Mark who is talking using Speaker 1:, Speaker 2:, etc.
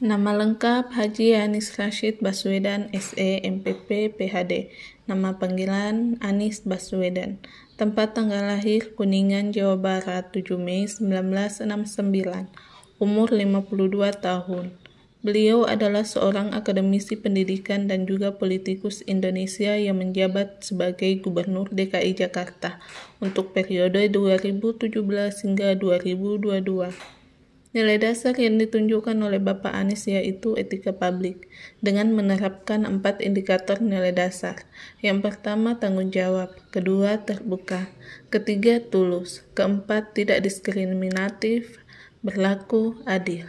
Speaker 1: Nama lengkap Haji Anis Rashid Baswedan SE MPP PhD Nama panggilan Anis Baswedan. Tempat tanggal lahir Kuningan Jawa Barat 7 Mei 1969 Umur 52 tahun. Beliau adalah seorang akademisi pendidikan dan juga politikus Indonesia yang menjabat sebagai Gubernur DKI Jakarta untuk periode 2017 hingga 2022. Nilai dasar yang ditunjukkan oleh Bapak Anies yaitu etika publik, dengan menerapkan empat indikator nilai dasar. Yang pertama, tanggung jawab. Kedua, terbuka. Ketiga, tulus. Keempat, tidak diskriminatif, berlaku adil.